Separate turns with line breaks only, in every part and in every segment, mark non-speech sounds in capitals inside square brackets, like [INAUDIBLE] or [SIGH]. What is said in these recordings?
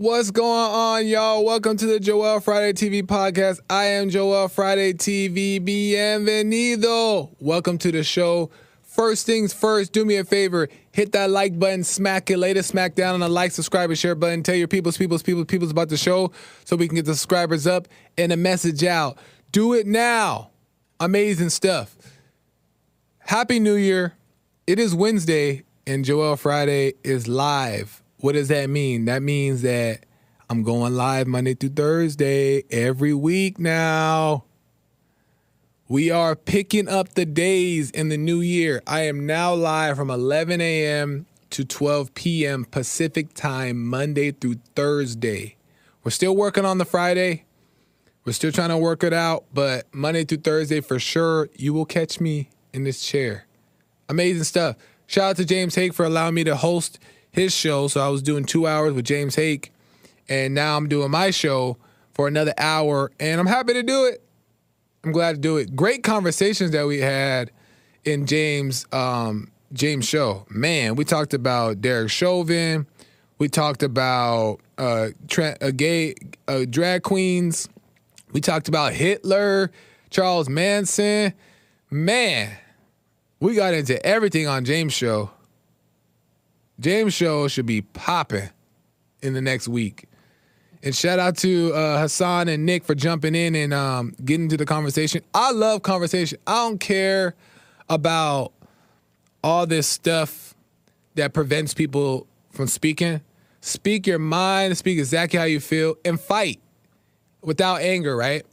What's going on, y'all? Welcome to the Joel Friday TV podcast. I am Joel Friday TV. Bienvenido. Welcome to the show. First things first, do me a favor. Hit that like button, smack it, lay the smack down on the like, subscribe, and share button. Tell your peoples, peoples, peoples, peoples about the show so we can get the subscribers up and the message out. Do it now. Amazing stuff. Happy New Year. It is Wednesday and Joel Friday is live. What does that mean? That means that I'm going live Monday through Thursday every week now. We are picking up the days in the new year. I am now live from 11 a.m. to 12 p.m. Pacific time, Monday through Thursday. We're still working on the Friday. We're still trying to work it out, but Monday through Thursday for sure, you will catch me in this chair. Amazing stuff. Shout out to James Hake for allowing me to host his show. So I was doing two hours with James Hake, and now I'm doing my show for another hour, and I'm happy to do it. I'm glad to do it. Great conversations that we had in James um, James show. Man, we talked about Derek Chauvin. We talked about uh, tra- uh, gay uh, drag queens. We talked about Hitler, Charles Manson. Man, we got into everything on James show. James show should be popping in the next week. And shout out to uh, Hassan and Nick for jumping in and um, getting to the conversation. I love conversation. I don't care about all this stuff that prevents people from speaking. Speak your mind, speak exactly how you feel, and fight without anger, right?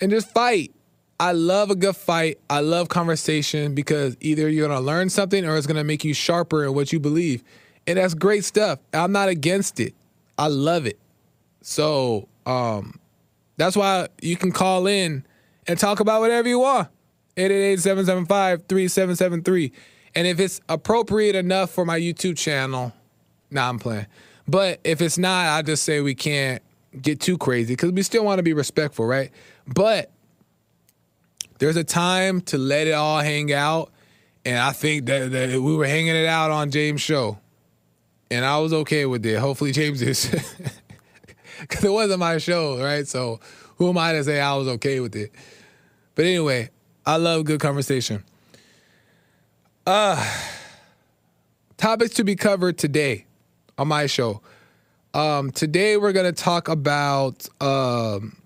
And just fight. I love a good fight. I love conversation because either you're gonna learn something or it's gonna make you sharper in what you believe. And that's great stuff. I'm not against it. I love it. So um, that's why you can call in and talk about whatever you want. 888-775-3773. And if it's appropriate enough for my YouTube channel, nah, I'm playing. But if it's not, I just say we can't get too crazy because we still want to be respectful, right? But there's a time to let it all hang out. And I think that, that we were hanging it out on James' show. And I was okay with it. Hopefully, James is. [LAUGHS] Because it wasn't my show, right? So who am I to say I was okay with it? But anyway, I love good conversation. Uh, topics to be covered today on my show. Um, today we're going to talk about um,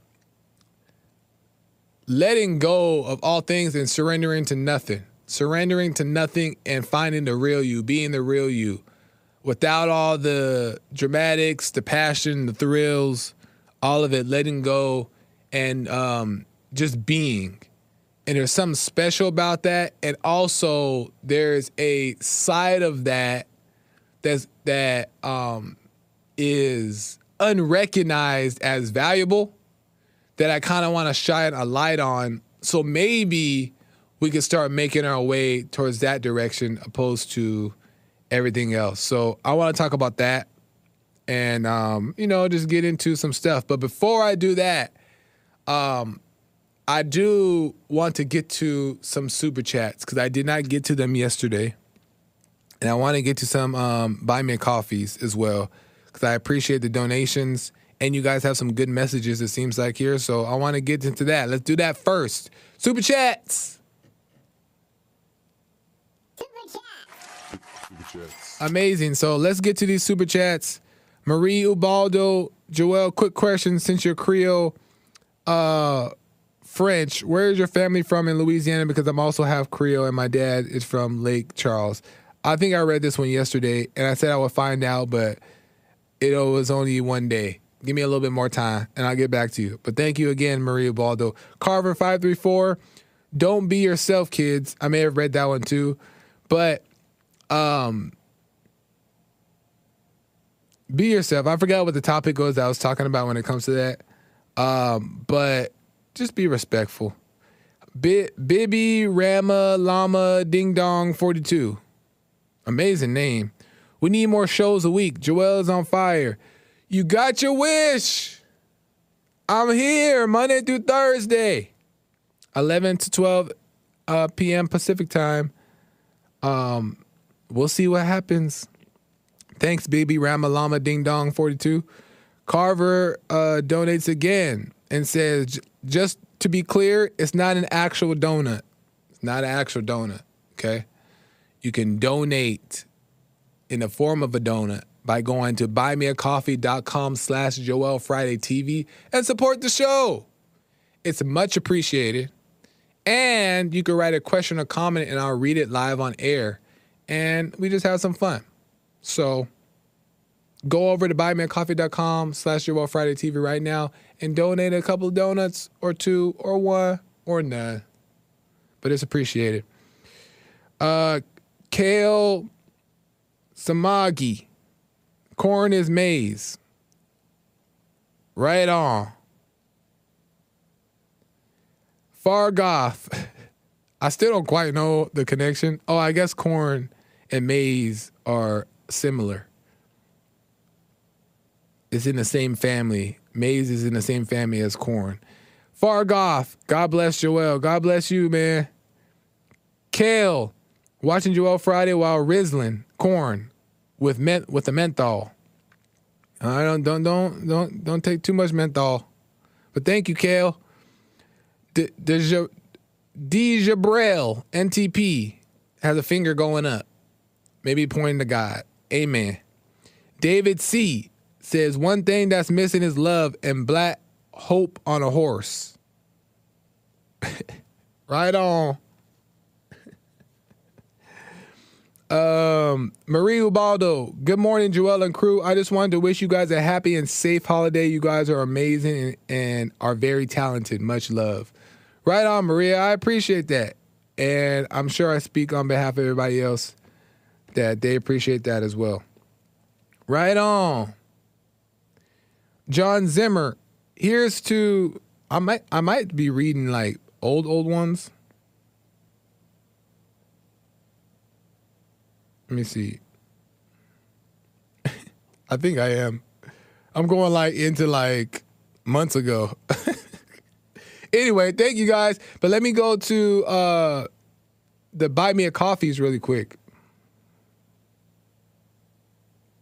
letting go of all things and surrendering to nothing. Surrendering to nothing and finding the real you, being the real you. Without all the dramatics, the passion, the thrills, all of it, letting go and um, just being. And there's something special about that. And also there's a side of that that's that um, is unrecognized as valuable that I kind of want to shine a light on. So maybe we could start making our way towards that direction opposed to everything else. So I want to talk about that and, um, you know, just get into some stuff. But before I do that, um, I do want to get to some super chats because I did not get to them yesterday. And I want to get to some um, buy me coffees as well because I appreciate the donations and you guys have some good messages, it seems like here. So I want to get into that. Let's do that first. Super chats. Amazing. So let's get to these super chats. Marie Ubaldo, Joel, quick question since you're Creole uh, French, where is your family from in Louisiana? Because I'm also half Creole and my dad is from Lake Charles. I think I read this one yesterday and I said I would find out, but it was only one day. Give me a little bit more time and I'll get back to you. But thank you again, Maria Baldo. Carver534, don't be yourself, kids. I may have read that one too. But um be yourself. I forgot what the topic was I was talking about when it comes to that. Um, but just be respectful. Bi- Bibi Rama Lama Ding Dong 42. Amazing name. We need more shows a week. Joel is on fire. You got your wish. I'm here Monday through Thursday, 11 to 12 uh, p.m. Pacific time. Um, we'll see what happens. Thanks, baby Ramalama Ding Dong 42. Carver uh, donates again and says, just to be clear, it's not an actual donut. It's not an actual donut. Okay. You can donate in the form of a donut by going to buymeacoffee.com slash Joel Friday TV and support the show. It's much appreciated. And you can write a question or comment and I'll read it live on air. And we just have some fun. So go over to buymeacoffee.com slash Joel Friday TV right now and donate a couple donuts or two or one or none. But it's appreciated. Uh, Kale Samagi. Corn is maize. Right on. Fargoth. [LAUGHS] I still don't quite know the connection. Oh, I guess corn and maize are similar. It's in the same family. Maize is in the same family as corn. Fargoth. God bless Joel. God bless you, man. Kale. Watching Joel Friday while rizzling corn with ment with the menthol. I don't don't don't don't don't take too much menthol. But thank you, Kale. D- Jabrel NTP has a finger going up, maybe pointing to God. Amen. David C says one thing that's missing is love and black hope on a horse. [LAUGHS] right on. Um, Marie Ubaldo, good morning, Joel and crew. I just wanted to wish you guys a happy and safe holiday. You guys are amazing and, and are very talented. Much love. Right on, Maria. I appreciate that. And I'm sure I speak on behalf of everybody else that they appreciate that as well. Right on. John Zimmer. Here's to I might I might be reading like old old ones. Let me see. [LAUGHS] I think I am. I'm going like into like months ago. [LAUGHS] anyway, thank you guys. But let me go to uh the buy me a coffees really quick.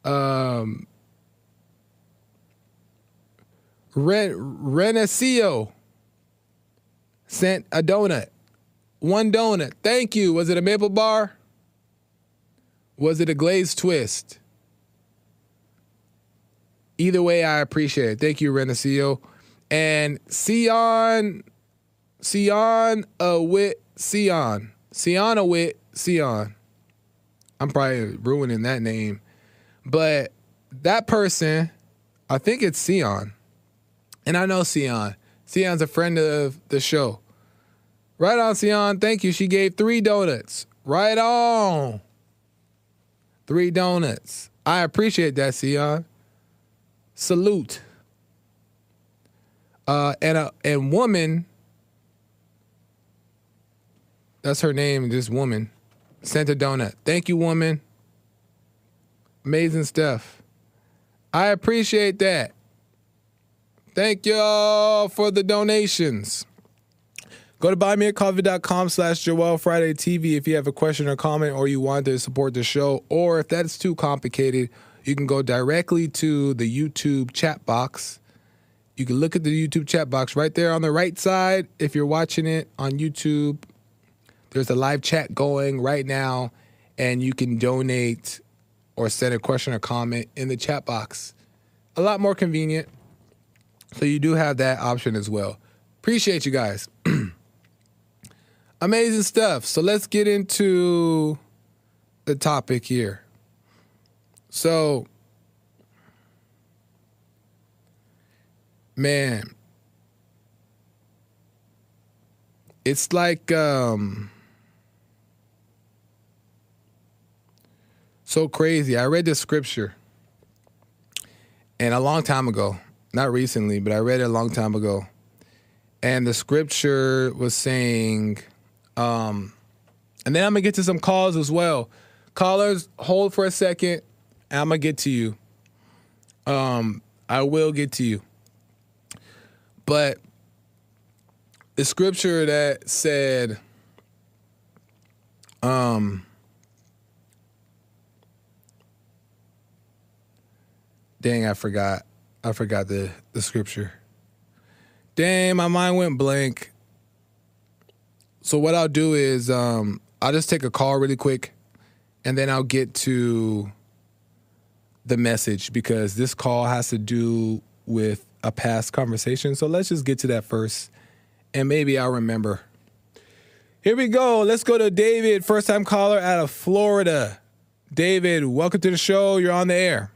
Um Ren Renacio sent a donut. One donut. Thank you. Was it a maple bar? Was it a glazed twist? Either way, I appreciate it. Thank you, Renacio. And Sion, Sion Awit, Sion. Sion Awit, Sion. I'm probably ruining that name. But that person, I think it's Sion. And I know Sion. Sion's a friend of the show. Right on, Sion. Thank you. She gave three donuts. Right on. Three donuts. I appreciate that, Sion. Salute. Uh, and a and woman. That's her name. This woman sent a donut. Thank you, woman. Amazing stuff. I appreciate that. Thank y'all for the donations. Go to buymeacoffee.com slash Joel Friday TV if you have a question or comment or you want to support the show. Or if that's too complicated, you can go directly to the YouTube chat box. You can look at the YouTube chat box right there on the right side. If you're watching it on YouTube, there's a live chat going right now, and you can donate or send a question or comment in the chat box. A lot more convenient. So you do have that option as well. Appreciate you guys. Amazing stuff. So let's get into the topic here. So, man, it's like um so crazy. I read the scripture and a long time ago, not recently, but I read it a long time ago. And the scripture was saying um, and then I'm gonna get to some calls as well. Callers, hold for a second. I'm gonna get to you. Um, I will get to you. But the scripture that said, um, Dang, I forgot. I forgot the the scripture. Dang, my mind went blank. So what I'll do is um, I'll just take a call really quick, and then I'll get to the message because this call has to do with a past conversation. So let's just get to that first, and maybe I'll remember. Here we go. Let's go to David, first time caller out of Florida. David, welcome to the show. You're on the air.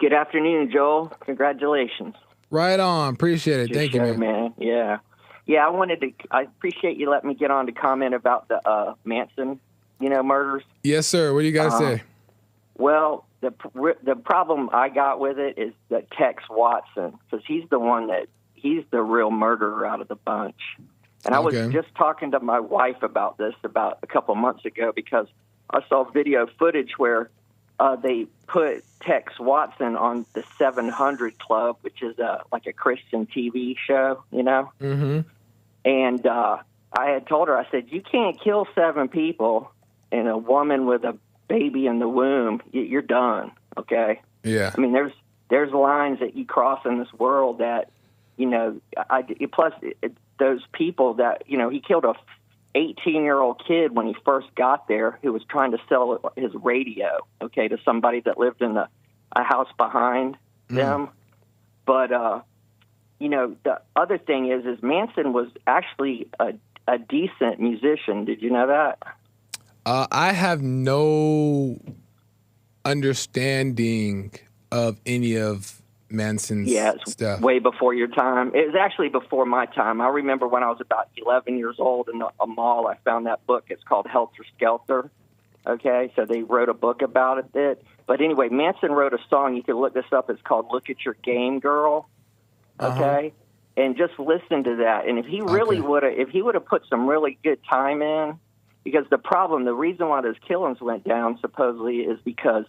Good afternoon, Joel. Congratulations.
Right on. Appreciate it. Thank you, man.
man. Yeah. Yeah, I wanted to I appreciate you letting me get on to comment about the uh, Manson, you know, murders.
Yes, sir. What do you got to
Uh,
say?
Well, the the problem I got with it is that Tex Watson, because he's the one that he's the real murderer out of the bunch. And I was just talking to my wife about this about a couple months ago because I saw video footage where uh, they put Tex Watson on the 700 Club, which is a, like a Christian TV show, you know.
Mm-hmm.
And uh, I had told her, I said, you can't kill seven people and a woman with a baby in the womb. You're done. Okay.
Yeah.
I mean, there's there's lines that you cross in this world that, you know, I, plus it, those people that you know he killed a 18 year old kid when he first got there who was trying to sell his radio, okay, to somebody that lived in the a house behind them. But uh, you know, the other thing is, is Manson was actually a a decent musician. Did you know that?
Uh, I have no understanding of any of Manson's
Yeah, it's
stuff.
way before your time. It was actually before my time. I remember when I was about 11 years old in a, a mall, I found that book. It's called Helter Skelter. Okay, so they wrote a book about it. But anyway, Manson wrote a song. You can look this up. It's called "Look at Your Game, Girl."
Uh-huh.
Okay, and just listen to that. And if he really
Okay.
would have, if he would have put some really good time in, because the problem, the reason why those killings went down supposedly is because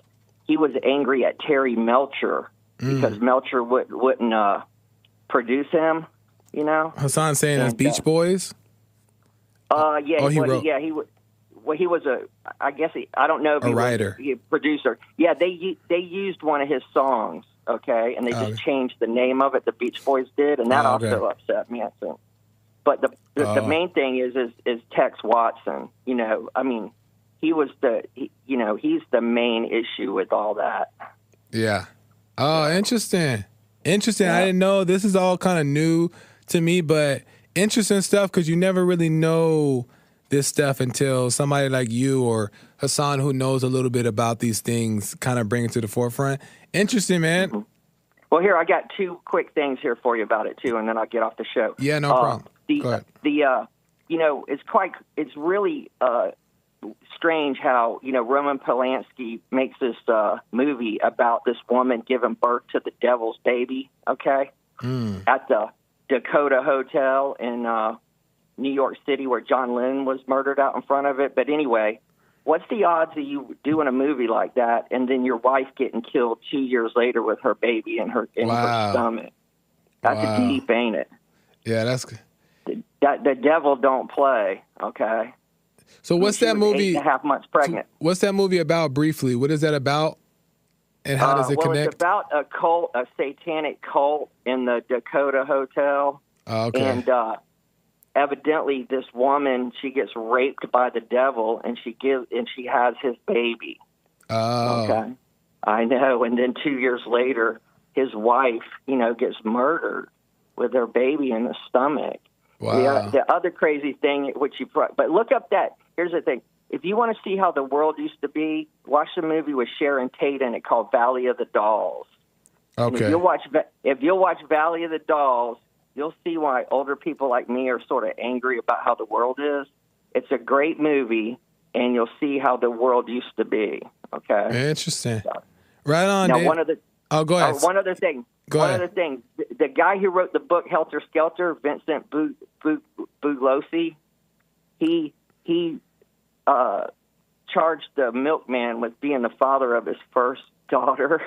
he was angry at Terry Melcher
Mm.
because Melcher would, wouldn't uh, produce him. You know?
Hassan saying that's Beach
uh,
Boys.
Uh, yeah,
Oh, he
well,
wrote-
yeah, he would. Well, he was a. I guess he. I don't know if
A
he was
writer.
producer. Yeah, they they used one of his songs. Okay, and they just
Okay.
changed the name of it. The Beach Boys did, and that
Oh, okay.
also upset Manson. But the the, the
Oh.
main thing is is is Tex Watson. You know, I mean, he was the. He, you know, he's the main issue with all that.
Yeah. Oh, interesting. Interesting. I didn't know. This is all kind of new to me, but interesting stuff because you never really know this stuff until somebody like you or Hassan, who knows a little bit about these things, kind of bring it to the forefront. Interesting, man.
Mm-hmm. Well, here I got two quick things here for you about it too, and then I'll get off the show.
Yeah, no
Uh,
problem.
The
Go ahead.
the uh, you know, it's quite it's really uh, strange how you know Roman Polanski makes this uh, movie about this woman giving birth to the devil's baby. Okay,
Mm.
at the Dakota Hotel in uh, New York City, where John Lennon was murdered out in front of it. But anyway, what's the odds of you doing a movie like that and then your wife getting killed two years later with her baby in her in
Wow.
her stomach? That's
Wow.
deep, ain't it?
Yeah, that's good.
The, that, the devil don't play. Okay.
So what's that movie?
Eight and a half months pregnant.
What's that movie about briefly? What is that about? And how does
Uh,
it
well,
connect?
it's about a cult, a satanic cult in the Dakota Hotel.
oh, okay.
and uh, evidently this woman she gets raped by the devil and she gives and she has his baby.
Oh,
okay. I know. And then two years later his wife you know gets murdered with her baby in the stomach.
Wow.
the, the other crazy thing which you but look up that here's the thing. If you want to see how the world used to be watch the movie with sharon tate in it called valley of the dolls. And If
okay.
you'll watch if you'll watch Valley of the Dolls, you'll see why older people like me are sort of angry about how the world is. It's a great movie, and you'll see how the world used to be. Okay.
Interesting. Right on.
Now,
Dave.
one other
oh, go
uh,
ahead.
one other thing.
Go
one
ahead.
other thing. The, the guy who wrote the book Helter Skelter, Vincent Bu- Bu- Bugliosi, he he uh, charged the milkman with being the father of his first daughter.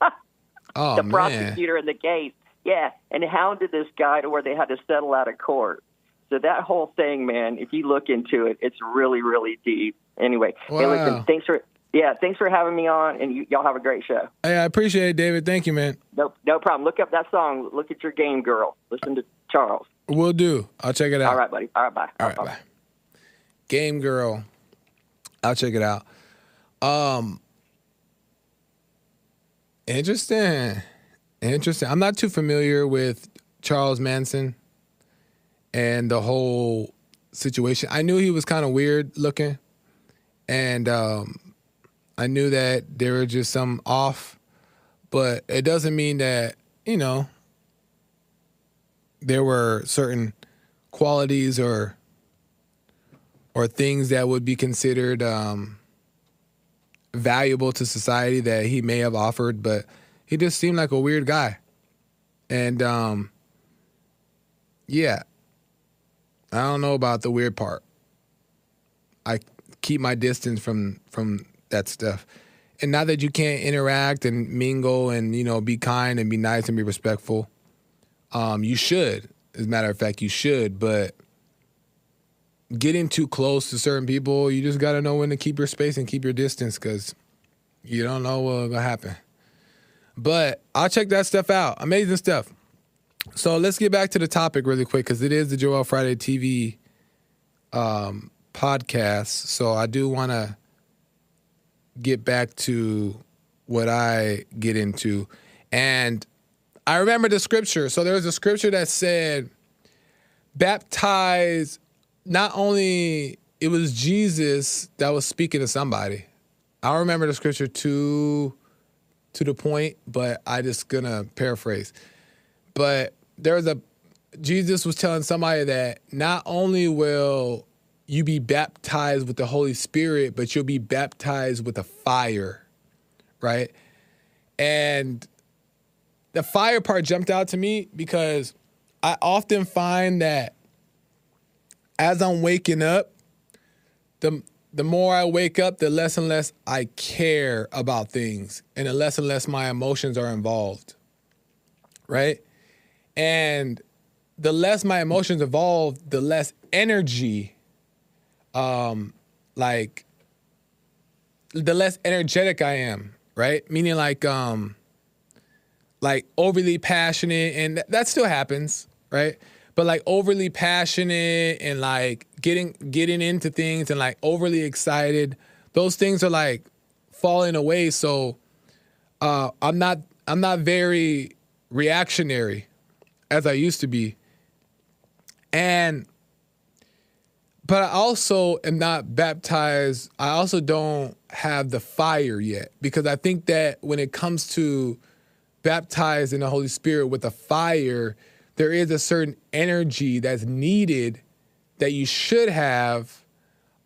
[LAUGHS]
oh
the
man.
prosecutor in the case. Yeah, and hounded this guy to where they had to settle out of court. So that whole thing, man, if you look into it, it's really, really deep. Anyway, hey, listen, thanks for Yeah, thanks for having me on, and you, y'all have a great show.
Hey, I appreciate it, David. Thank you, man.
No, no problem. Look up that song. Look at your game, girl. Listen to Charles.
We'll do. I'll check it out.
All right, buddy. All right, bye.
All right, bye. Game Girl. I'll check it out. Um, interesting. Interesting. I'm not too familiar with Charles Manson and the whole situation. I knew he was kind of weird looking, and um, I knew that there were just some off, but it doesn't mean that you know there were certain qualities or or things that would be considered um, valuable to society that he may have offered, but he just seemed like a weird guy. And um, yeah, I don't know about the weird part. I keep my distance from from that stuff. And not that you can't interact and mingle and you know be kind and be nice and be respectful. Um, you should, as a matter of fact, you should. But getting too close to certain people, you just got to know when to keep your space and keep your distance because you don't know what's gonna happen. But I'll check that stuff out. Amazing stuff. So let's get back to the topic really quick because it is the Joel Friday TV um, podcast. So I do want to get back to what I get into. And I remember the scripture. So there was a scripture that said, baptize, not only, it was Jesus that was speaking to somebody. I remember the scripture to to the point, but I just gonna paraphrase. But there was a Jesus was telling somebody that not only will you be baptized with the Holy Spirit, but you'll be baptized with a fire, right? And the fire part jumped out to me because I often find that as I'm waking up, the the more I wake up, the less and less I care about things, and the less and less my emotions are involved. Right? And the less my emotions evolve, the less energy, um, like, the less energetic I am. Right? Meaning, like, um, like overly passionate, and th- that still happens. Right? But like overly passionate and like getting getting into things and like overly excited those things are like falling away. So uh i'm not i'm not very reactionary as i used to be. And but i also am not baptized. I also don't have the fire yet because i think that when it comes to baptized in the holy spirit with a fire there is a certain energy that's needed that you should have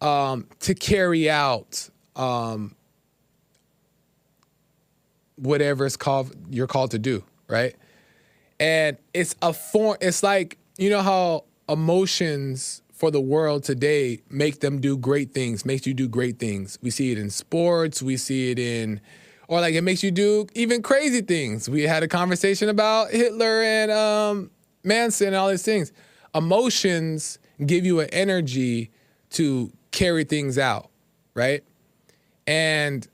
um, to carry out um, whatever it's called you're called to do, right? And it's a form. It's like you know how emotions for the world today make them do great things, makes you do great things. We see it in sports. We see it in or like it makes you do even crazy things. We had a conversation about Hitler and um, Manson all these things. Emotions give you an energy to carry things out, right? And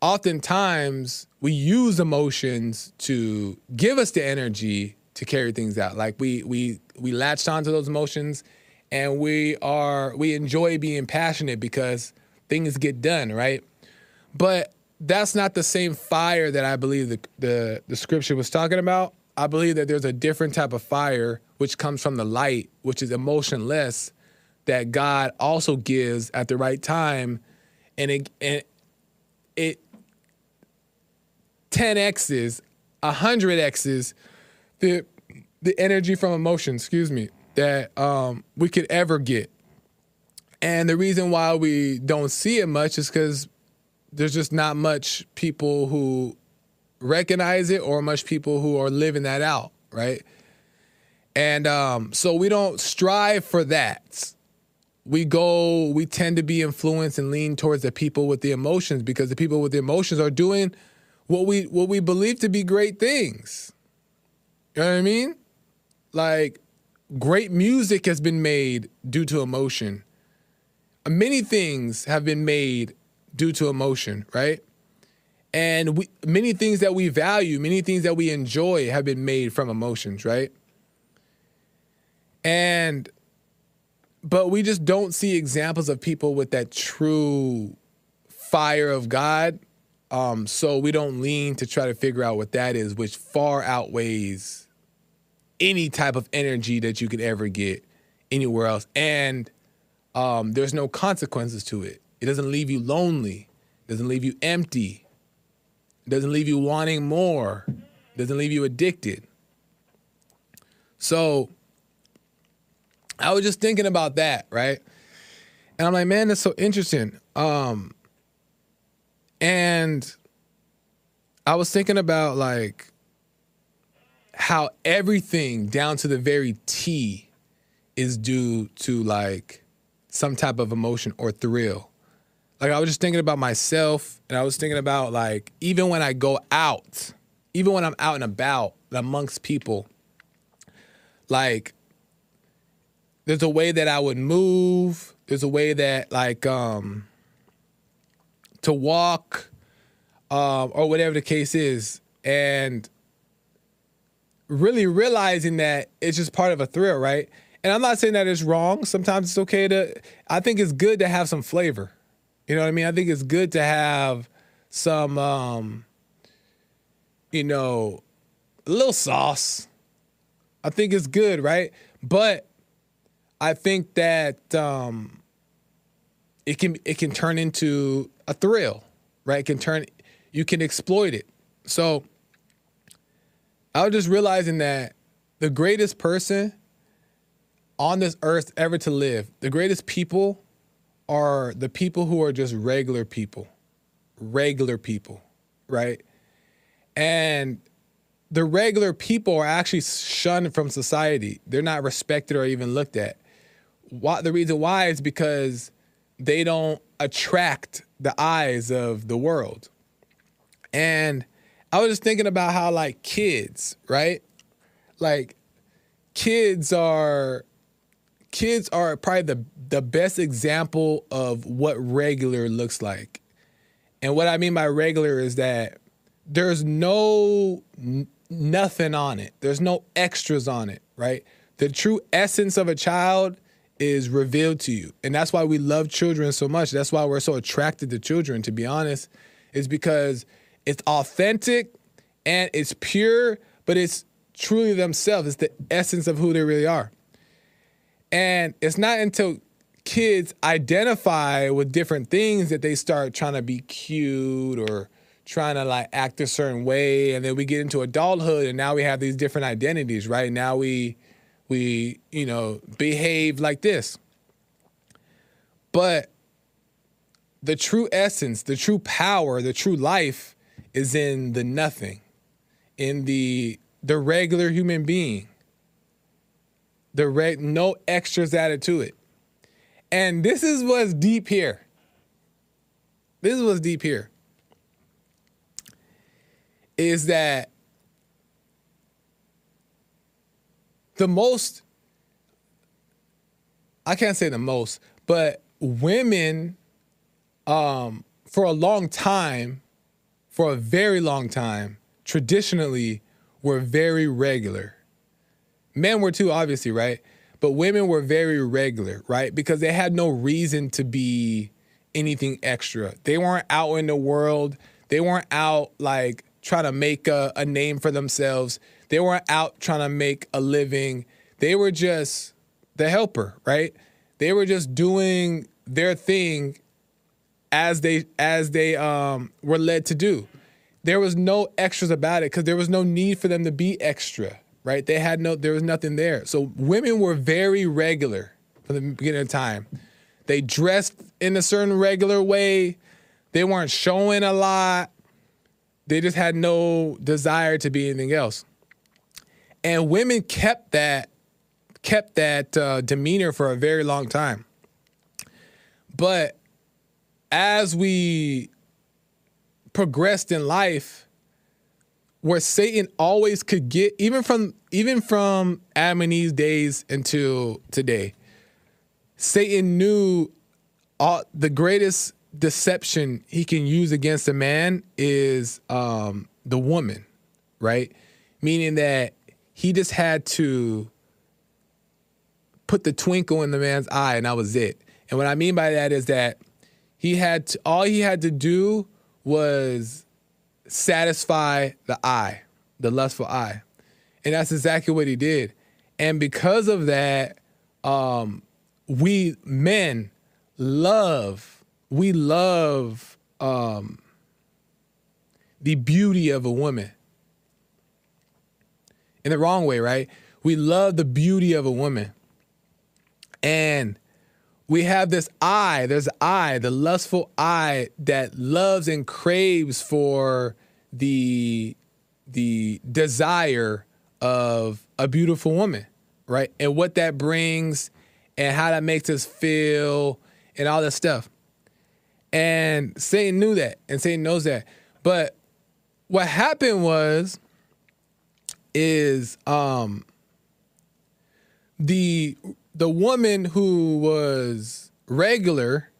oftentimes we use emotions to give us the energy to carry things out. Like we we we latched onto those emotions and we are we enjoy being passionate because things get done, right? But that's not the same fire that I believe the the, the scripture was talking about. I believe that there's a different type of fire which comes from the light, which is emotionless, that God also gives at the right time, and it and it ten x's, hundred x's, the the energy from emotion. Excuse me, that um, we could ever get. And the reason why we don't see it much is because there's just not much people who recognize it or much people who are living that out, right? And um, so we don't strive for that. We go, we tend to be influenced and lean towards the people with the emotions because the people with the emotions are doing what we what we believe to be great things. You know what I mean? Like great music has been made due to emotion. Many things have been made due to emotion, right? And we, many things that we value, many things that we enjoy have been made from emotions, right? And but we just don't see examples of people with that true fire of God. Um, so we don't lean to try to figure out what that is, which far outweighs any type of energy that you could ever get anywhere else. And um, there's no consequences to it. It doesn't leave you lonely. It doesn't leave you empty. Doesn't leave you wanting more. Doesn't leave you addicted. So I was just thinking about that, right? And I'm like, man, that's so interesting. Um, and I was thinking about like how everything down to the very T is due to like some type of emotion or thrill. Like I was just thinking about myself and I was thinking about like even when I go out, even when I'm out and about amongst people, like there's a way that I would move. There's a way that like um to walk um or whatever the case is. And really realizing that it's just part of a thrill, right? And I'm not saying that it's wrong. Sometimes it's okay to I think it's good to have some flavor. You know what I mean? I think it's good to have some um you know a little sauce. I think it's good, right? But I think that um, it can it can turn into a thrill, right? It can turn you can exploit it. So I was just realizing that the greatest person on this earth ever to live, the greatest people are the people who are just regular people. Regular people, right? And the regular people are actually shunned from society. They're not respected or even looked at. Why, the reason why is because they don't attract the eyes of the world. And I was just thinking about how like kids, right? Like kids are kids are probably the the best example of what regular looks like. And what I mean by regular is that there's no n- nothing on it. There's no extras on it, right? The true essence of a child is revealed to you. And that's why we love children so much. That's why we're so attracted to children, to be honest, is because it's authentic and it's pure, but it's truly themselves. It's the essence of who they really are. And it's not until kids identify with different things that they start trying to be cute or trying to like act a certain way and then we get into adulthood and now we have these different identities right? Now we we you know behave like this. But the true essence the true power the true life is in the nothing in the the regular human being. The reg no extras added to it and this is what's deep here this is what's deep here is that the most I can't say the most, but women um for a long time, for a very long time, traditionally were very regular. Men were too, obviously, right? But women were very regular, right? Because they had no reason to be anything extra. They weren't out in the world. They weren't out like trying to make a, a name for themselves. They weren't out trying to make a living. They were just the helper, right? They were just doing their thing as they as they um, were led to do. There was no extras about it because there was no need for them to be extra, right? They had no there was nothing there. So women were very regular from the beginning of time. They dressed in a certain regular way. They weren't showing a lot. They just had no desire to be anything else. And women kept that kept that uh, demeanor for a very long time. But as we progressed in life, where Satan always could get, even from even from Adam and Eve's days until today, Satan knew all the greatest deception he can use against a man is um, the woman, right? Meaning that he just had to put the twinkle in the man's eye, and that was it. And what I mean by that is that he had to, all he had to do was satisfy the eye, the lustful eye, and that's exactly what he did. And because of that, um, we men love, we love um, the beauty of a woman. In the wrong way, right? We love the beauty of a woman. And we have this eye, there's eye, the lustful eye that loves and craves for the the desire of a beautiful woman, right? And what that brings and how that makes us feel and all that stuff. And Satan knew that and Satan knows that. But what happened was is um the the woman who was regular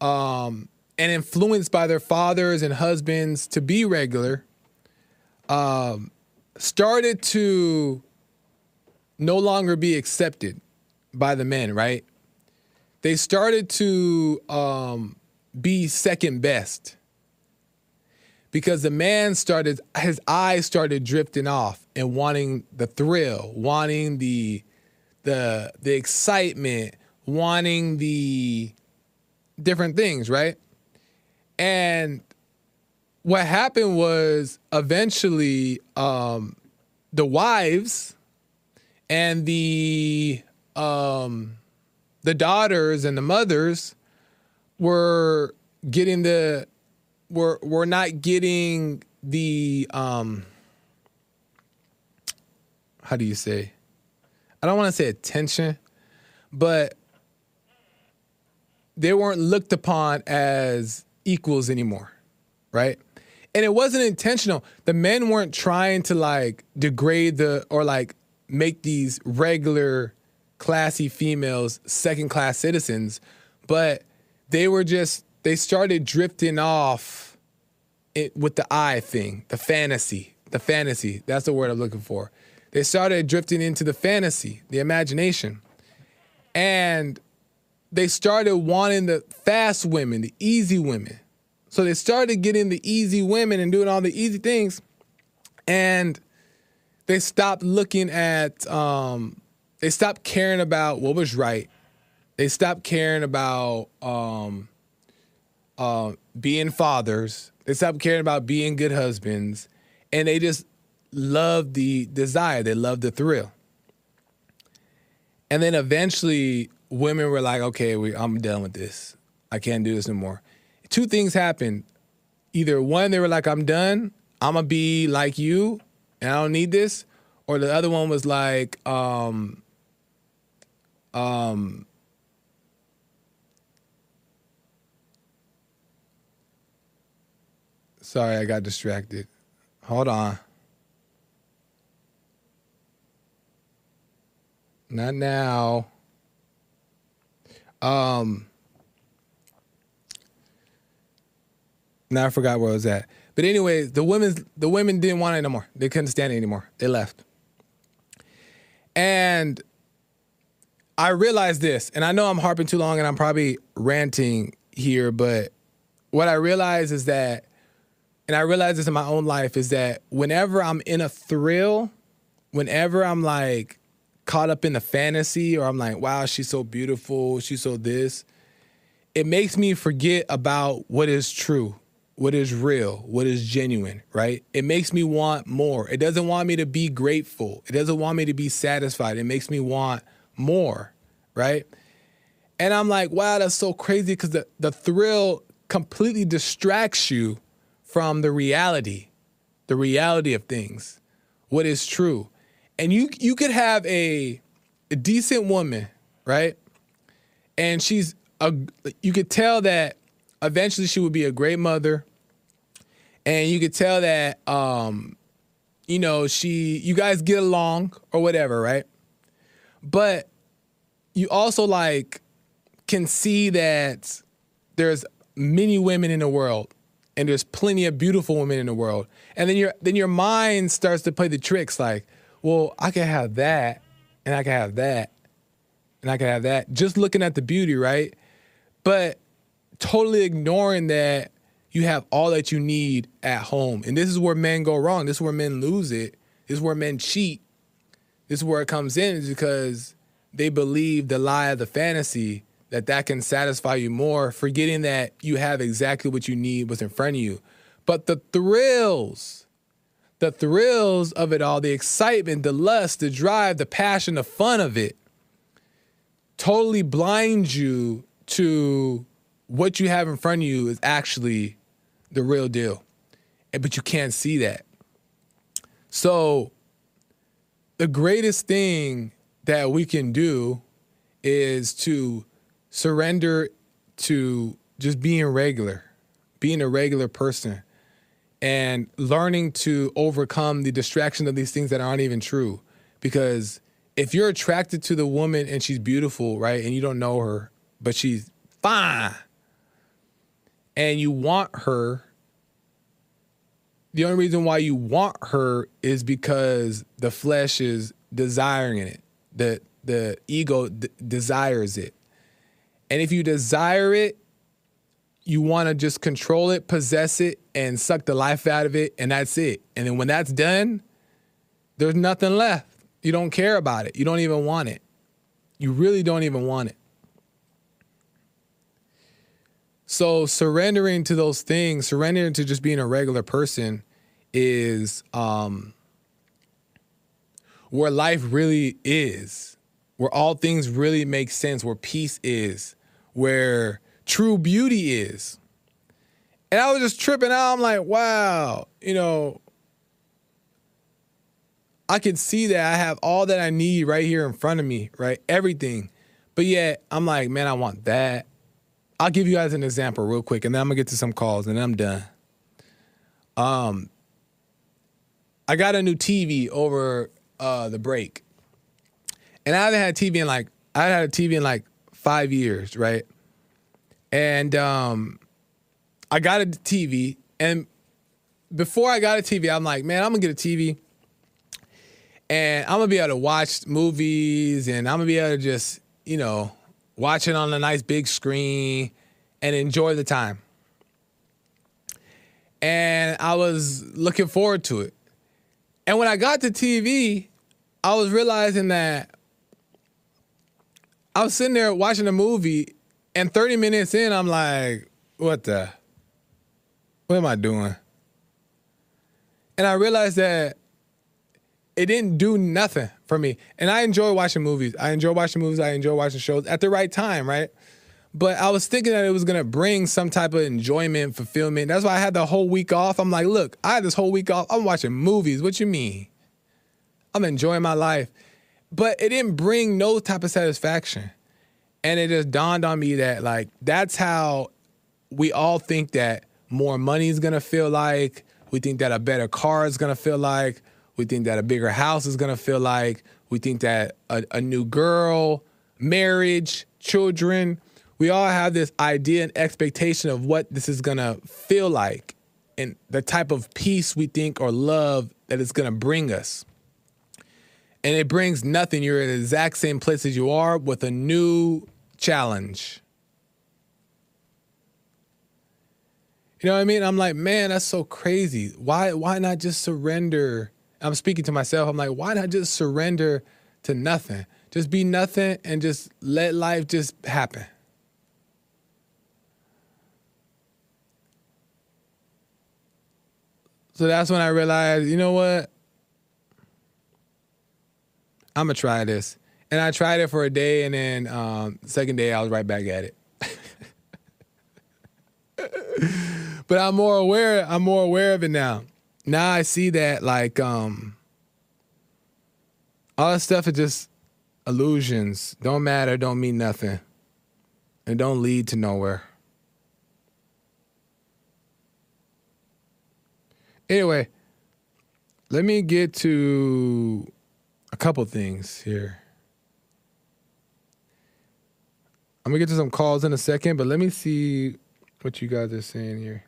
um and influenced by their fathers and husbands to be regular um started to no longer be accepted by the men, right? They started to um, be second best because the man started, his eyes started drifting off and wanting the thrill, wanting the the the excitement, wanting the different things, right? And what happened was eventually um, the wives and the um, the daughters and the mothers were getting the were were not getting the um, how do you say? I don't want to say attention, but they weren't looked upon as equals anymore, right? And it wasn't intentional. The men weren't trying to like degrade the or like make these regular classy females second class citizens, but they were just they started drifting off it with the eye thing, the fantasy, the fantasy. That's the word I'm looking for. They started drifting into the fantasy, the imagination. And they started wanting the fast women, the easy women. So they started getting the easy women and doing all the easy things. And they stopped looking at um, they stopped caring about what was right. They stopped caring about um, uh, being fathers. They stopped caring about being good husbands, and they just loved the desire. They love the thrill. And then eventually, women were like, "Okay, we, I'm done with this. I can't do this anymore." Two things happened. Either one, they were like, "I'm done. I'm gonna be like you, and I don't need this," or the other one was like, um, um, sorry, I got distracted. Hold on. Not now. Um, now I forgot where I was at. But anyway, the women the women didn't want it anymore. They couldn't stand it anymore. They left. And I realized this, and I know I'm harping too long and I'm probably ranting here, but what I realize is that, and I realize this in my own life, is that whenever I'm in a thrill, whenever I'm like caught up in the fantasy, or I'm like, wow, she's so beautiful, she's so this, it makes me forget about what is true, what is real, what is genuine, right? It makes me want more. It doesn't want me to be grateful. It doesn't want me to be satisfied. It makes me want more, right? And I'm like, wow, that's so crazy because the, the thrill completely distracts you from the reality, the reality of things, what is true. And you you could have a, a decent woman, right? And she's a you could tell that eventually she would be a great mother. And you could tell that um, you know, she you guys get along or whatever, right? But you also like can see that there's many women in the world and there's plenty of beautiful women in the world. And then your then your mind starts to play the tricks like, well, I can have that and I can have that and I can have that. Just looking at the beauty, right? But totally ignoring that you have all that you need at home. And this is where men go wrong. This is where men lose it. This is where men cheat. This is where it comes in is because they believe the lie of the fantasy that that can satisfy you more, forgetting that you have exactly what you need what's in front of you. But the thrills, the thrills of it all, the excitement, the lust, the drive, the passion, the fun of it, totally blind you to what you have in front of you is actually the real deal. But you can't see that. So, the greatest thing that we can do is to surrender to just being regular, being a regular person, and learning to overcome the distraction of these things that aren't even true. Because if you're attracted to the woman and she's beautiful, right, and you don't know her, but she's fine, and you want her, the only reason why you want her is because the flesh is desiring it. The the ego d- desires it. And if you desire it, you want to just control it, possess it, and suck the life out of it, and that's it. And then when that's done, there's nothing left. You don't care about it. You don't even want it. You really don't even want it. So surrendering to those things, surrendering to just being a regular person is um, where life really is, where all things really make sense, where peace is, where true beauty is. And I was just tripping out. I'm like, wow, you know, I can see that I have all that I need right here in front of me, right? Everything. But yet, I'm like, man, I want that. I'll give you guys an example real quick, and then I'm gonna get to some calls, and I'm done. Um, I got a new TV over uh, the break, and I haven't had TV in like I had a TV in like five years, right? And um, I got a TV, and before I got a TV, I'm like, man, I'm gonna get a TV, and I'm gonna be able to watch movies, and I'm gonna be able to just, you know, watch it on a nice big screen and enjoy the time. And I was looking forward to it. And when I got to TV, I was realizing that I was sitting there watching a movie, and 30 minutes in, I'm like, what the? What am I doing? And I realized that it didn't do nothing for me. And I enjoy watching movies. I enjoy watching movies. I enjoy watching shows at the right time, right? But I was thinking that it was gonna bring some type of enjoyment, fulfillment. That's why I had the whole week off. I'm like, look, I had this whole week off. I'm watching movies. What you mean? I'm enjoying my life. But it didn't bring no type of satisfaction. And it just dawned on me that like that's how we all think that more money is gonna feel like. We think that a better car is gonna feel like. We think that a bigger house is gonna feel like. We think that a, a new girl, marriage, children, we all have this idea and expectation of what this is gonna feel like and the type of peace we think or love that it's gonna bring us. And it brings nothing. You're in the exact same place as you are with a new challenge. You know what I mean? I'm like, man, that's so crazy. Why why not just surrender? I'm speaking to myself. I'm like, why not just surrender to nothing? Just be nothing and just let life just happen. So that's when I realized, you know what? I'm gonna try this. And I tried it for a day, and then um, second day I was right back at it. [LAUGHS] but I'm more aware. I'm more aware of it now. Now I see that like um, all that stuff is just illusions. Don't matter. Don't mean nothing, and don't lead to nowhere. Anyway, let me get to couple things here. I'm gonna get to some calls in a second, but let me see what you guys are saying here.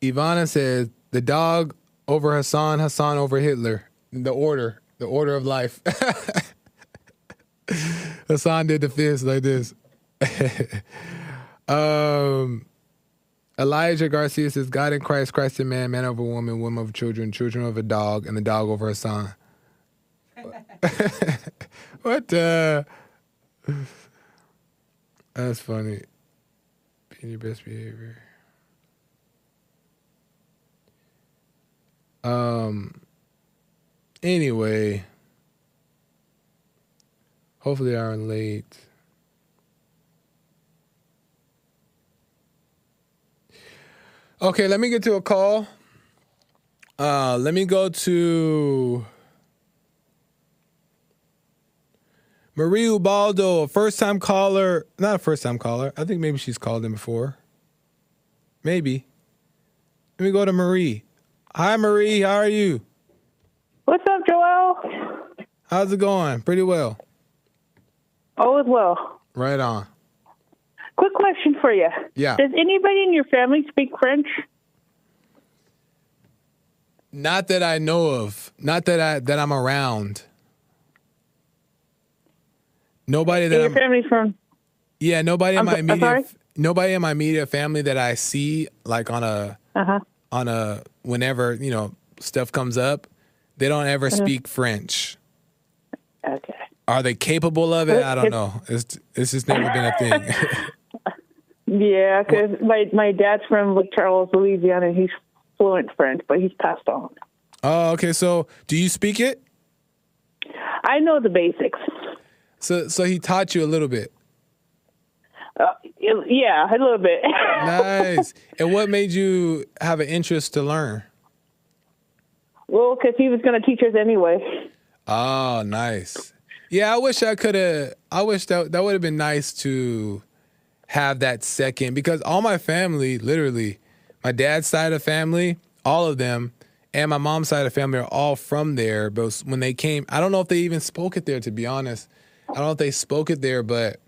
Ivana says the dog over Hassan, Hassan over Hitler. The order, the order of life. [LAUGHS] Hassan did the fist like this. [LAUGHS] um, Elijah Garcia says, God in Christ, Christ in man, man over woman, woman over children, children over a dog, and the dog over a son. [LAUGHS] what uh That's funny. Be in your best behavior. Um anyway. Hopefully I aren't late. Okay, let me get to a call. Uh, let me go to Marie Ubaldo, a first time caller. Not a first time caller. I think maybe she's called in before. Maybe. Let me go to Marie. Hi, Marie. How are you?
What's up, Joel?
How's it going? Pretty well.
All is well.
Right on.
Quick question for you.
Yeah.
Does anybody in your family speak French?
Not that I know of. Not that I that I'm around. Nobody
In
that
your
I'm,
family's from?
yeah, nobody in
I'm
my
sorry?
nobody in my immediate family that I see like on a
Uh huh.
on a whenever, you know, stuff comes up, they don't ever
Uh-huh.
speak French.
Okay.
Are they capable of it? I don't know. It's it's just never been a thing. [LAUGHS]
Yeah, because my my dad's from Lake Charles, Louisiana. and He's fluent French, but he's passed on.
oh, okay. So, do you speak it?
I know the basics.
So so he taught you a little bit.
Uh, yeah, a little bit. [LAUGHS]
Nice. and what made you have an interest to learn?
well, because he was going to teach us anyway.
Oh, nice. Yeah, I wish I could have. I wish that that would have been nice to have that second because all my family, literally, my dad's side of family, all of them, and my mom's side of family are all from there. But when they came, I don't know if they even spoke it there. To be honest, I don't know if they spoke it there, but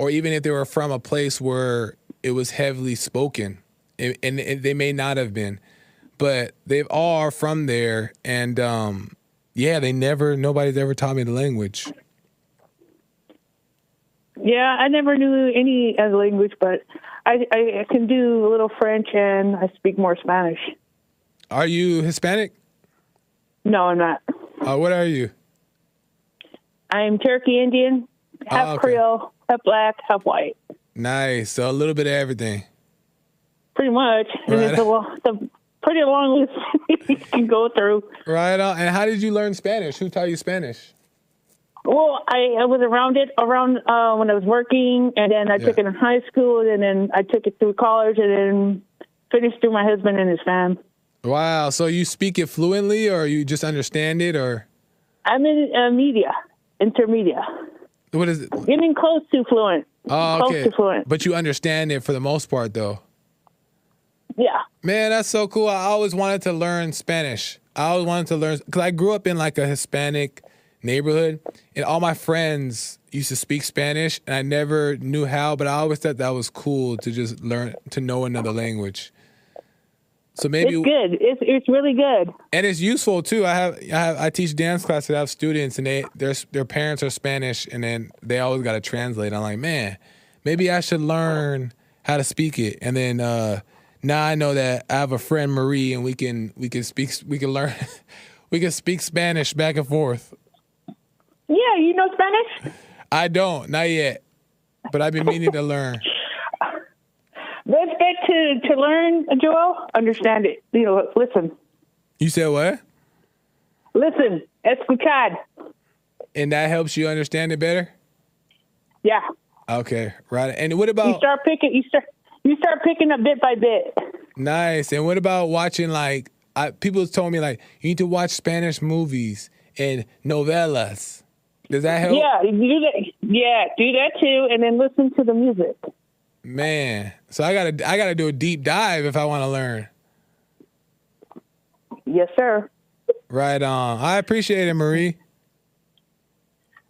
or even if they were from a place where it was heavily spoken, and, and, and they may not have been, but they all are from there, and um, yeah, they never, nobody's ever taught me the language.
Yeah, I never knew any other language, but I, I, I can do a little French and I speak more Spanish.
Are you Hispanic?
No, I'm not.
Uh, what are you?
I'm Cherokee Indian, half
Oh, okay.
Creole, half black, half white.
Nice. So a little bit of everything.
Pretty much.
Right.
it's a, it's a pretty long list [LAUGHS] you can go through.
Right on. And how did you learn Spanish? Who taught you Spanish?
Well, I, I was around it around uh, when I was working, and then I took it in high school, and then I took it through college, and then finished through my husband and his fam.
Wow. So you speak it fluently or you just understand it or
I'm in uh, media, intermedia,
what is it?
getting close to fluent.
Oh,
close
okay.
to fluent.
But you understand it for the most part though.
Yeah.
Man, that's so cool. I always wanted to learn Spanish. I always wanted to learn because I grew up in like a Hispanic neighborhood, and all my friends used to speak Spanish, and I never knew how. But I always thought that was cool to just learn to know another language. So maybe,
It's good. It's it's really good.
and it's useful too. I have, I have, I teach dance classes. I have students, and they their their parents are Spanish, and then they always got to translate. I'm like, man, maybe I should learn how to speak it, and then. uh now I know that I have a friend Marie, and we can we can speak we can learn [LAUGHS] we can speak Spanish back and forth.
Yeah, you know Spanish?
I don't, not yet, but I've been meaning to learn. [LAUGHS]
Best bet to to learn, Joel. Understand it. You know, listen,
You said what?
listen. Escuchar.
And that helps you understand it better.
Yeah.
Okay, right. And what about You
start picking. You start. You start picking up bit by bit.
nice? And what about watching like I, people told me like you need to watch Spanish movies and novelas. Does that help?
Yeah, do that. Yeah, do that too, and then listen to the music.
Man, so I gotta I gotta do a deep dive if I want to learn.
Yes, sir.
Right on. I appreciate it, Marie.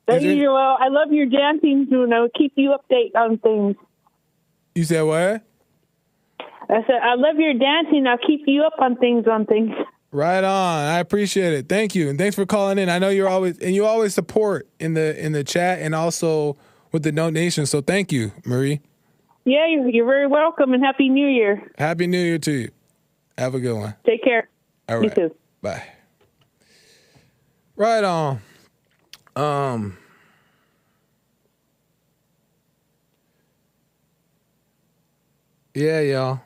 Thank
there-
you, Joel. I love your dancing, Juno. Keep you update on things.
You said what?
I said, I love your dancing. I'll keep you up on things, on things. [LAUGHS]
Right on. I appreciate it. Thank you, and thanks for calling in. I know you're always and you always support in the in the chat and also with the donations. So thank you, Marie.
Yeah, you're, you're very welcome and Happy New Year.
Happy New Year to you. Have a good one.
Take care.
All
You too.
Bye. Right on. Um. Yeah, y'all.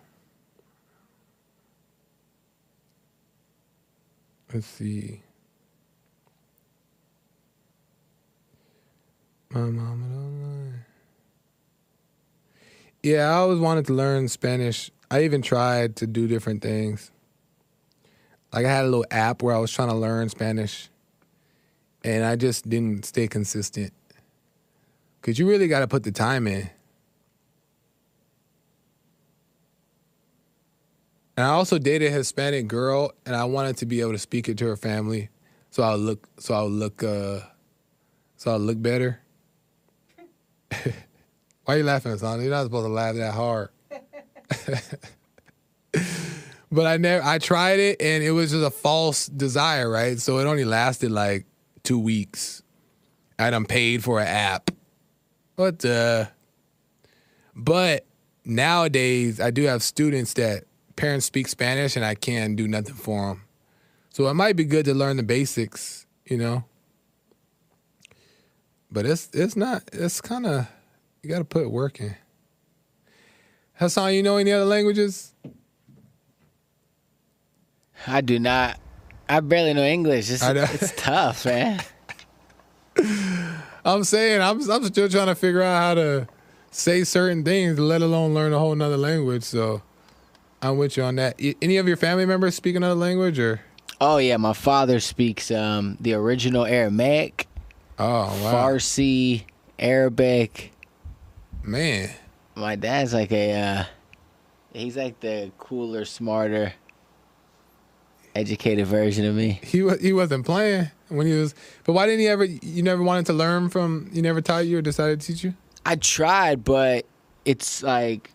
Let's see. My mama don't lie. Yeah, I always wanted to learn Spanish. I even tried to do different things like I had a little app where I was trying to learn Spanish, and I just didn't stay consistent. Cause you really got to put the time in. And I also dated a Hispanic girl, and I wanted to be able to speak it to her family, so I'll look, so I'll look, uh, so I'll look better. [LAUGHS] Why are you laughing, son? You're not supposed to laugh that hard. [LAUGHS] but I never I tried it and it was just a false desire, right? So it only lasted like two weeks. I done paid for an app. But uh but nowadays I do have students that parents speak Spanish and I can't do nothing for them. So it might be good to learn the basics, you know. But it's it's not it's kind of you got to put work in. Hassan, you know any other languages?
I do not. I barely know English. It's,
know.
it's tough, man. [LAUGHS]
I'm saying I'm I'm still trying to figure out how to say certain things, let alone learn a whole nother language. So I'm with you on that. Any of your family members speak another language or?
Oh yeah, my father speaks um, the original Aramaic,
Oh wow,
Farsi, Arabic.
man.
My dad's like a. Uh, he's like the cooler, smarter, educated version of me.
He wa- he wasn't playing when he was. But why didn't he ever? You never wanted to learn from. You never taught you or decided to teach you.
I tried, but it's like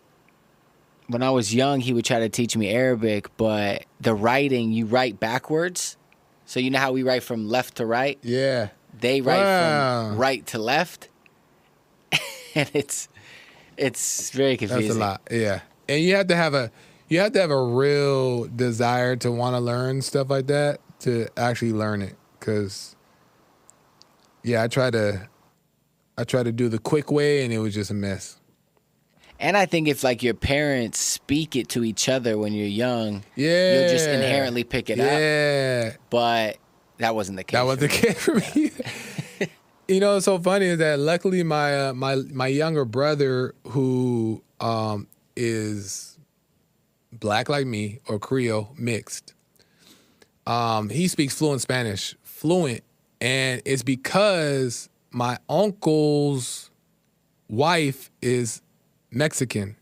when I was young, he would try to teach me Arabic, but the writing, you write backwards. So you know how we write from left to right?
Yeah.
They write
Wow.
from right to left. [LAUGHS] and it's it's very confusing.
That's a lot. Yeah. And you have to have a you have to have a real desire to want to learn stuff like that to actually learn it cuz yeah, I tried to I tried to do the quick way and it was just a mess.
And I think if like your parents speak it to each other when you're young,
Yeah.
you'll just inherently pick it up.
Yeah.
But that wasn't the case.
That was
for
the case for me. [LAUGHS] you know, what's so funny is that luckily my uh, my my younger brother who um is black like me or Creole mixed. Um, he speaks fluent Spanish, fluent, and it's because my uncle's wife is Mexican,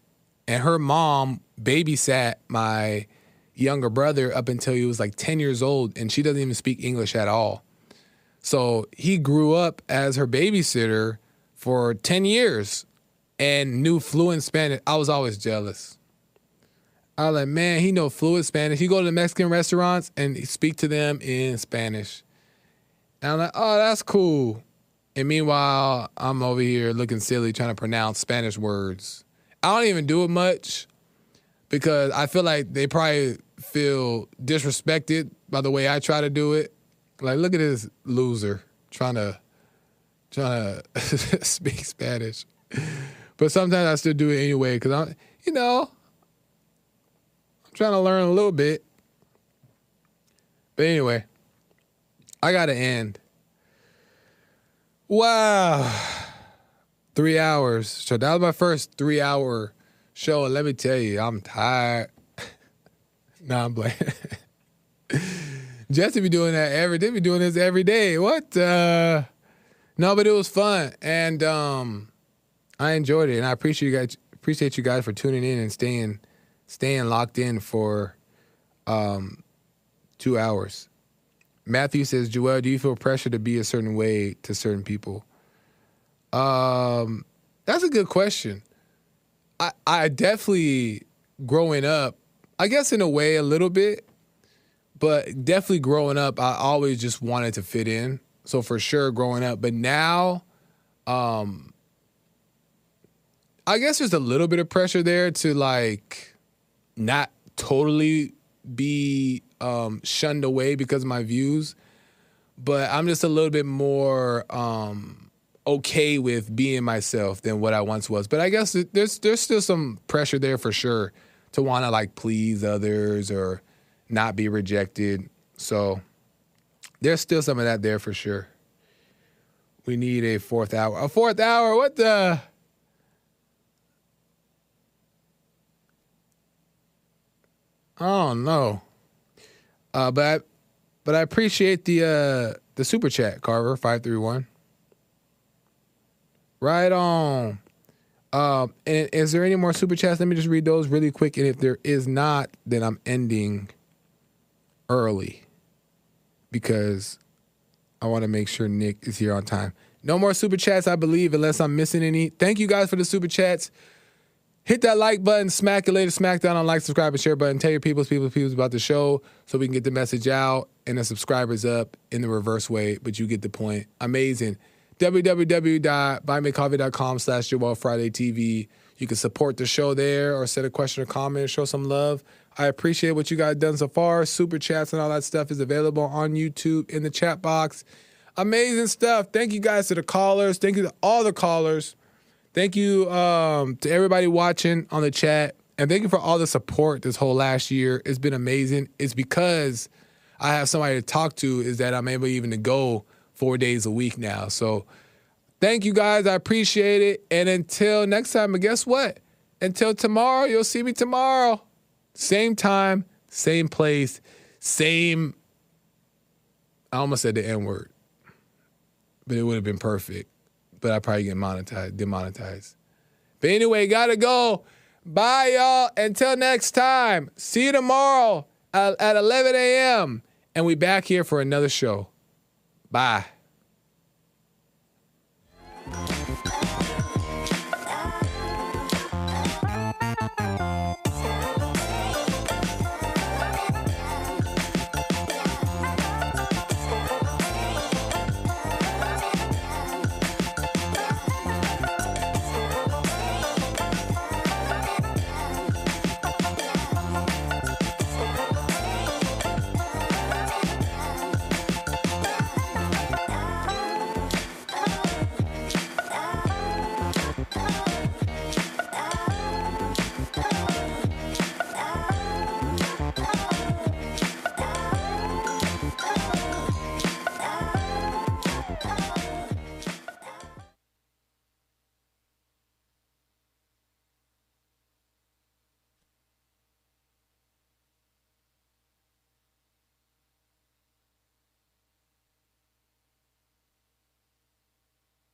and her mom babysat my younger brother up until he was like 10 years old, and she doesn't even speak English at all. So he grew up as her babysitter for 10 years and knew fluent Spanish. I was always jealous. I was like, man, he know fluent Spanish. He go to the Mexican restaurants and speak to them in Spanish. And I'm like, oh, that's cool. And meanwhile, I'm over here looking silly trying to pronounce Spanish words. I don't even do it much because I feel like they probably feel disrespected by the way I try to do it. Like, look at this loser trying to trying to [LAUGHS] speak Spanish. But sometimes I still do it anyway because I'm, you know, I'm trying to learn a little bit. But anyway, I got to end. Wow. Three hours. So that was my first three hour show. And let me tell you, I'm tired. [LAUGHS] nah, I'm playing. [LAUGHS] Jesse be doing that every day. Be doing this every day. What? Uh, no, but it was fun, and um, I enjoyed it, and I appreciate you guys. Appreciate you guys for tuning in and staying, staying locked in for, um, two hours. Matthew says, Joel, do you feel pressure to be a certain way to certain people? Um, that's a good question. I I definitely growing up, I guess in a way a little bit, but definitely growing up, I always just wanted to fit in. So for sure growing up, but now, um, I guess there's a little bit of pressure there to like not totally be um, shunned away because of my views, but I'm just a little bit more um, okay with being myself than what I once was. But I guess there's there's still some pressure there for sure to want to like please others or not be rejected. So there's still some of that there for sure. We need a fourth hour. A fourth hour? What the? Oh no. Uh, but I, but I appreciate the uh, the super chat, Carver five three one. Right on. Um, and is there any more super chats? Let me just read those really quick. And if there is not, then I'm ending early because I want to make sure Nick is here on time. No more super chats, I believe, unless I'm missing any. Thank you guys for the super chats. Hit that like button, smack it later, smack down on like, subscribe, and share button. Tell your people's people's people's about the show so we can get the message out and the subscribers up in the reverse way, but you get the point. Amazing. www.buymecoffee.com slash Joel Friday TV. You can support the show there or send a question or comment, show some love. I appreciate what you guys done so far. Super chats and all that stuff is available on YouTube in the chat box. Amazing stuff. Thank you guys to the callers. Thank you to all the callers. Thank you um, to everybody watching on the chat. And thank you for all the support this whole last year. It's been amazing. It's because I have somebody to talk to is that I'm able even to go four days a week now. So thank you guys. I appreciate it. And until next time, but guess what? Until tomorrow, you'll see me tomorrow. Same time, same place, same. I almost said the N word, but it would have been perfect but I probably get monetized, demonetized. But anyway, gotta go. Bye, y'all. Until next time. See you tomorrow at, at 11 a.m. And we back here for another show. Bye.